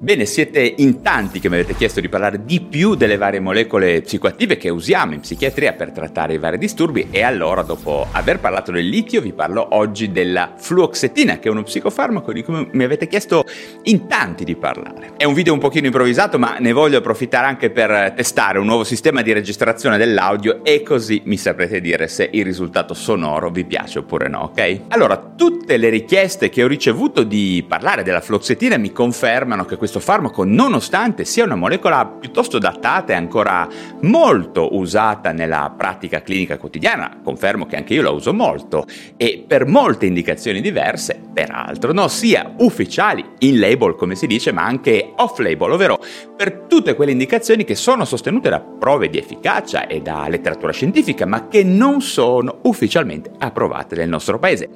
Bene, siete in tanti che mi avete chiesto di parlare di più delle varie molecole psicoattive che usiamo in psichiatria per trattare i vari disturbi e allora dopo aver parlato del litio vi parlo oggi della fluoxetina che è uno psicofarmaco di cui mi avete chiesto in tanti di parlare. È un video un pochino improvvisato ma ne voglio approfittare anche per testare un nuovo sistema di registrazione dell'audio e così mi saprete dire se il risultato sonoro vi piace oppure no, ok? Allora, tutte le richieste che ho ricevuto di parlare della fluoxetina mi confermano che questo questo farmaco, nonostante sia una molecola piuttosto datata e ancora molto usata nella pratica clinica quotidiana, confermo che anche io la uso molto, e per molte indicazioni diverse, peraltro, no, sia ufficiali, in label come si dice, ma anche off label, ovvero per tutte quelle indicazioni che sono sostenute da prove di efficacia e da letteratura scientifica, ma che non sono ufficialmente approvate nel nostro paese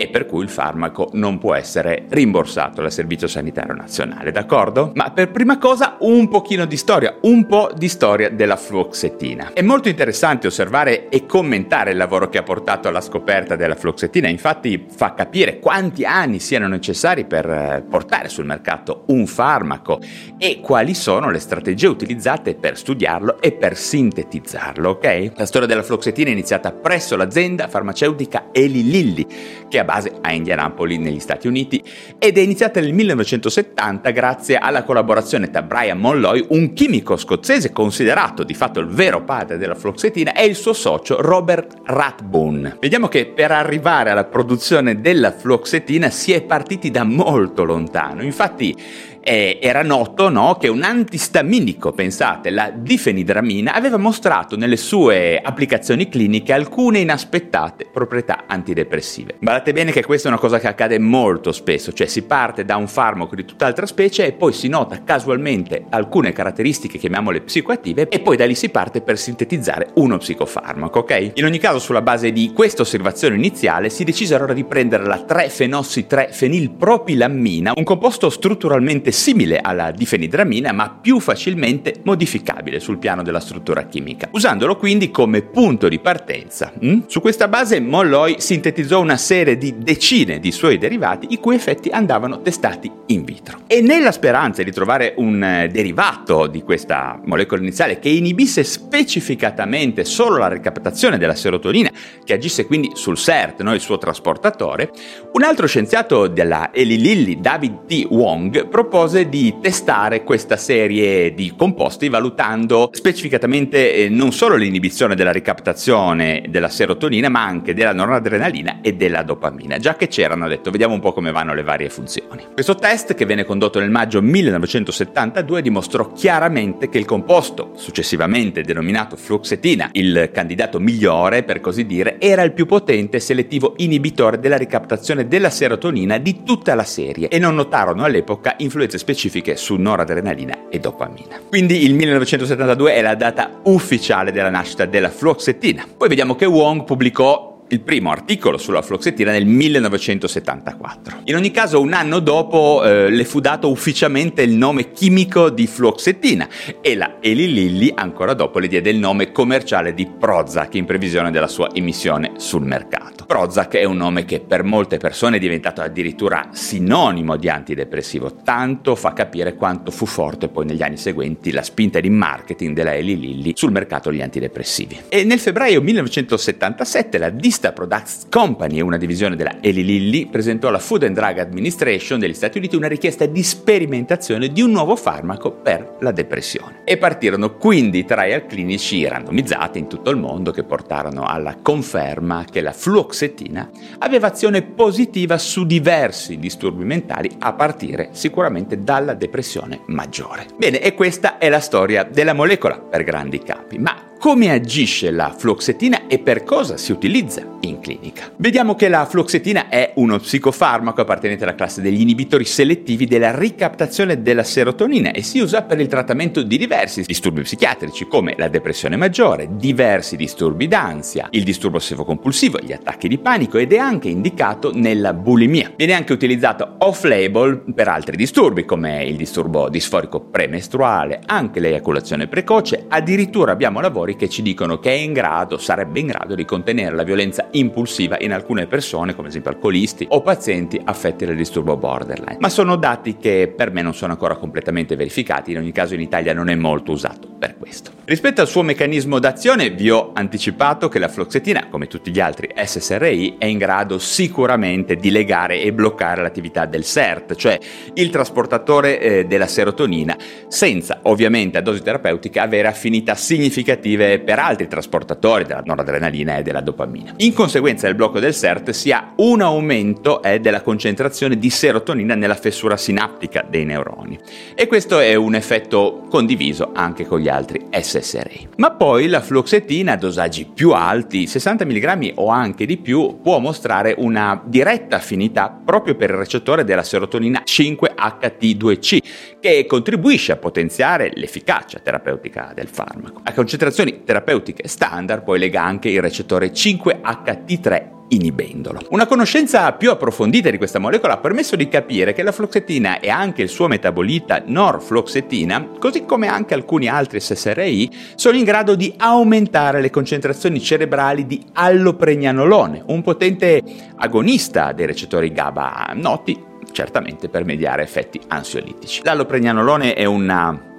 e per cui il farmaco non può essere rimborsato dal Servizio Sanitario Nazionale, d'accordo? Ma per prima cosa un pochino di storia, un po' di storia della fluoxetina. È molto interessante osservare e commentare il lavoro che ha portato alla scoperta della fluoxetina, infatti fa capire quanti anni siano necessari per eh, portare sul mercato un farmaco e quali sono le strategie utilizzate per studiarlo e per sintetizzarlo, ok? La storia della fluoxetina è iniziata presso l'azienda farmaceutica Eli Lilly, che ha base a Indianapolis negli Stati Uniti ed è iniziata nel 1970 grazie alla collaborazione tra Brian Molloy, un chimico scozzese considerato di fatto il vero padre della fluoxetina, e il suo socio Robert Rathbone. Vediamo che per arrivare alla produzione della fluoxetina si è partiti da molto lontano, infatti eh, era noto no, che un antistaminico, pensate, la difenidramina, aveva mostrato nelle sue applicazioni cliniche alcune inaspettate proprietà antidepressive. Guardate bene che questa è una cosa che accade molto spesso, cioè si parte da un farmaco di tutt'altra specie e poi si nota casualmente alcune caratteristiche, chiamiamole psicoattive, e poi da lì si parte per sintetizzare uno psicofarmaco, ok? In ogni caso, sulla base di questa osservazione iniziale, si decise allora di prendere la 3-fenossy-3-fenilpropilammina, un composto strutturalmente simile alla difenidramina ma più facilmente modificabile sul piano della struttura chimica, usandolo quindi come punto di partenza. Mm? Su questa base Molloy sintetizzò una serie di decine di suoi derivati i cui effetti andavano testati in vitro. E nella speranza di trovare un eh, derivato di questa molecola iniziale che inibisse specificatamente solo la ricaptazione della serotonina, che agisse quindi sul CERT, no? il suo trasportatore, un altro scienziato della Eli Lilly, David T. Wong, propose propose di testare questa serie di composti valutando specificatamente eh, non solo l'inibizione della ricaptazione della serotonina ma anche della noradrenalina e della dopamina, già che c'erano, ha detto vediamo un po' come vanno le varie funzioni. Questo test che venne condotto nel maggio 1972 dimostrò chiaramente che il composto, successivamente denominato fluoxetina, il candidato migliore per così dire, era il più potente selettivo inibitore della ricaptazione della serotonina di tutta la serie e non notarono all'epoca influenze influenze specifiche su noradrenalina e dopamina. Quindi il 1972 è la data ufficiale della nascita della fluoxetina. Poi vediamo che Wong pubblicò il primo articolo sulla fluoxetina nel 1974. In ogni caso, un anno dopo eh, le fu dato ufficialmente il nome chimico di fluoxetina e la Eli Lilly ancora dopo le diede il nome commerciale di Prozac in previsione della sua emissione sul mercato. Prozac è un nome che per molte persone è diventato addirittura sinonimo di antidepressivo, tanto fa capire quanto fu forte poi negli anni seguenti la spinta di marketing della Eli Lilly sul mercato degli antidepressivi. E nel febbraio 1977 la distribuzione Vista Products Company, una divisione della Eli Lilly, presentò alla Food and Drug Administration degli Stati Uniti una richiesta di sperimentazione di un nuovo farmaco per la depressione. E partirono quindi trial clinici randomizzati in tutto il mondo che portarono alla conferma che la fluoxetina aveva azione positiva su diversi disturbi mentali a partire sicuramente dalla depressione maggiore. Bene, e questa è la storia della molecola per grandi capi, ma come agisce la fluoxetina e per cosa si utilizza in clinica. Vediamo che la fluoxetina è uno psicofarmaco appartenente alla classe degli inibitori selettivi della ricaptazione della serotonina e si usa per il trattamento di diversi disturbi psichiatrici come la depressione maggiore, diversi disturbi d'ansia, il disturbo ossessivo-compulsivo, gli attacchi di panico ed è anche indicato nella bulimia. Viene anche utilizzato off-label per altri disturbi come il disturbo disforico premestruale, anche l'eiaculazione precoce, addirittura abbiamo lavori ricercatori che ci dicono che è in grado, sarebbe in grado di contenere la violenza impulsiva in alcune persone, come ad esempio alcolisti o pazienti affetti dal disturbo borderline. Ma sono dati che per me non sono ancora completamente verificati, in ogni caso in Italia non è molto usato per questo. Rispetto al suo meccanismo d'azione, vi ho anticipato che la floxetina, come tutti gli altri SSRI, è in grado sicuramente di legare e bloccare l'attività del SERT, cioè il trasportatore eh, della serotonina, senza ovviamente a dosi terapeutica avere affinità significative positive per altri trasportatori della noradrenalina e della dopamina. In conseguenza del blocco del SERT si ha un aumento eh, della concentrazione di serotonina nella fessura sinaptica dei neuroni e questo è un effetto condiviso anche con gli altri SSRI. Ma poi la fluoxetina a dosaggi più alti, 60 mg o anche di più, può mostrare una diretta affinità proprio per il recettore della serotonina 5HT2C che contribuisce a potenziare l'efficacia terapeutica del farmaco. A concentrazioni condizioni terapeutiche standard poi lega anche il recettore 5HT3 inibendolo. Una conoscenza più approfondita di questa molecola ha permesso di capire che la floxetina e anche il suo metabolita norfloxetina, così come anche alcuni altri SSRI, sono in grado di aumentare le concentrazioni cerebrali di allopregnanolone, un potente agonista dei recettori GABA noti certamente per mediare effetti ansiolitici. L'allopregnanolone è una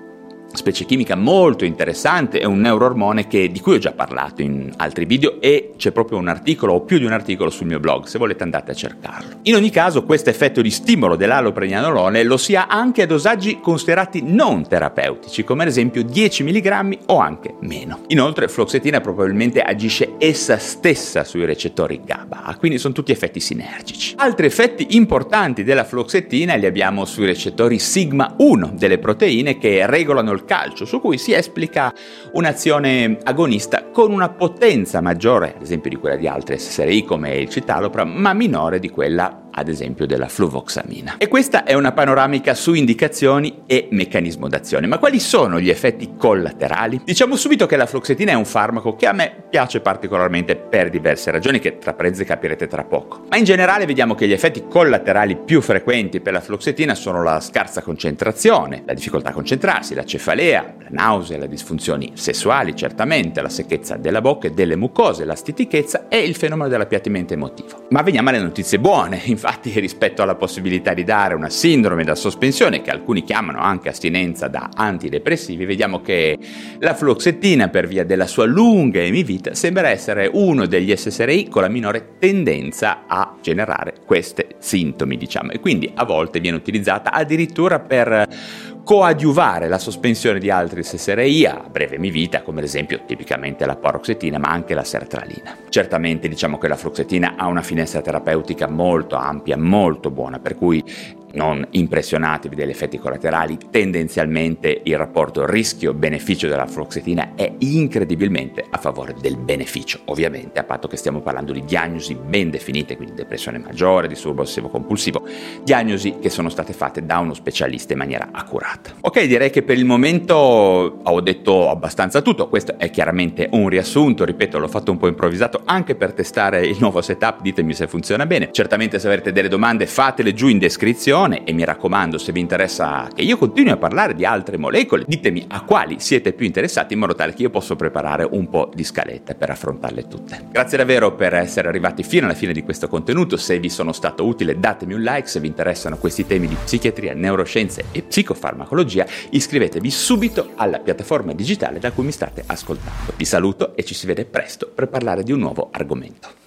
specie chimica molto interessante, è un neuroormone che, di cui ho già parlato in altri video e c'è proprio un articolo o più di un articolo sul mio blog, se volete andate a cercarlo. In ogni caso questo effetto di stimolo dell'allopregnanolone lo si ha anche a dosaggi considerati non terapeutici, come ad esempio 10 mg o anche meno. Inoltre floxetina probabilmente agisce essa stessa sui recettori GABA, quindi sono tutti effetti sinergici. Altri effetti importanti della floxetina li abbiamo sui recettori sigma 1 delle proteine che regolano il calcio, su cui si esplica un'azione agonista con una potenza maggiore, ad esempio di quella di altre SSRI come il citalopram, ma minore di quella ad esempio della fluvoxamina. E questa è una panoramica su indicazioni e meccanismo d'azione. Ma quali sono gli effetti collaterali? Diciamo subito che la fluoxetina è un farmaco che a me piace particolarmente per diverse ragioni che tra parentesi capirete tra poco. Ma in generale vediamo che gli effetti collaterali più frequenti per la fluoxetina sono la scarsa concentrazione, la difficoltà a concentrarsi, la cefalea, la nausea, le disfunzioni sessuali, certamente, la secchezza della bocca e delle mucose, la stitichezza e il fenomeno dell'appiattimento emotivo. Ma veniamo alle notizie buone. Infatti, rispetto alla possibilità di dare una sindrome da sospensione, che alcuni chiamano anche astinenza da antidepressivi, vediamo che la fluoxetina, per via della sua lunga emivita, sembra essere uno degli SSRI con la minore tendenza a generare questi sintomi, diciamo, e quindi a volte viene utilizzata addirittura per coadiuvare la sospensione di altri SSRI a breve vita, come ad esempio tipicamente la paroxetina, ma anche la sertralina. Certamente diciamo che la fluoxetina ha una finestra terapeutica molto ampia, molto buona, per cui non impressionatevi degli effetti collaterali, tendenzialmente il rapporto rischio-beneficio della fluoxetina è incredibilmente a favore del beneficio, ovviamente a patto che stiamo parlando di diagnosi ben definite, quindi depressione maggiore, disturbo ossessivo compulsivo, diagnosi che sono state fatte da uno specialista in maniera accurata. Ok, direi che per il momento ho detto abbastanza tutto, questo è chiaramente un riassunto, ripeto, l'ho fatto un po' improvvisato anche per testare il nuovo setup, ditemi se funziona bene, certamente se avete delle domande fatele giù in descrizione attenzione e mi raccomando se vi interessa che io continui a parlare di altre molecole ditemi a quali siete più interessati in modo tale che io possa preparare un po' di scalette per affrontarle tutte. Grazie davvero per essere arrivati fino alla fine di questo contenuto, se vi sono stato utile datemi un like, se vi interessano questi temi di psichiatria, neuroscienze e psicofarmacologia iscrivetevi subito alla piattaforma digitale da cui mi state ascoltando. Vi saluto e ci si vede presto per parlare di un nuovo argomento.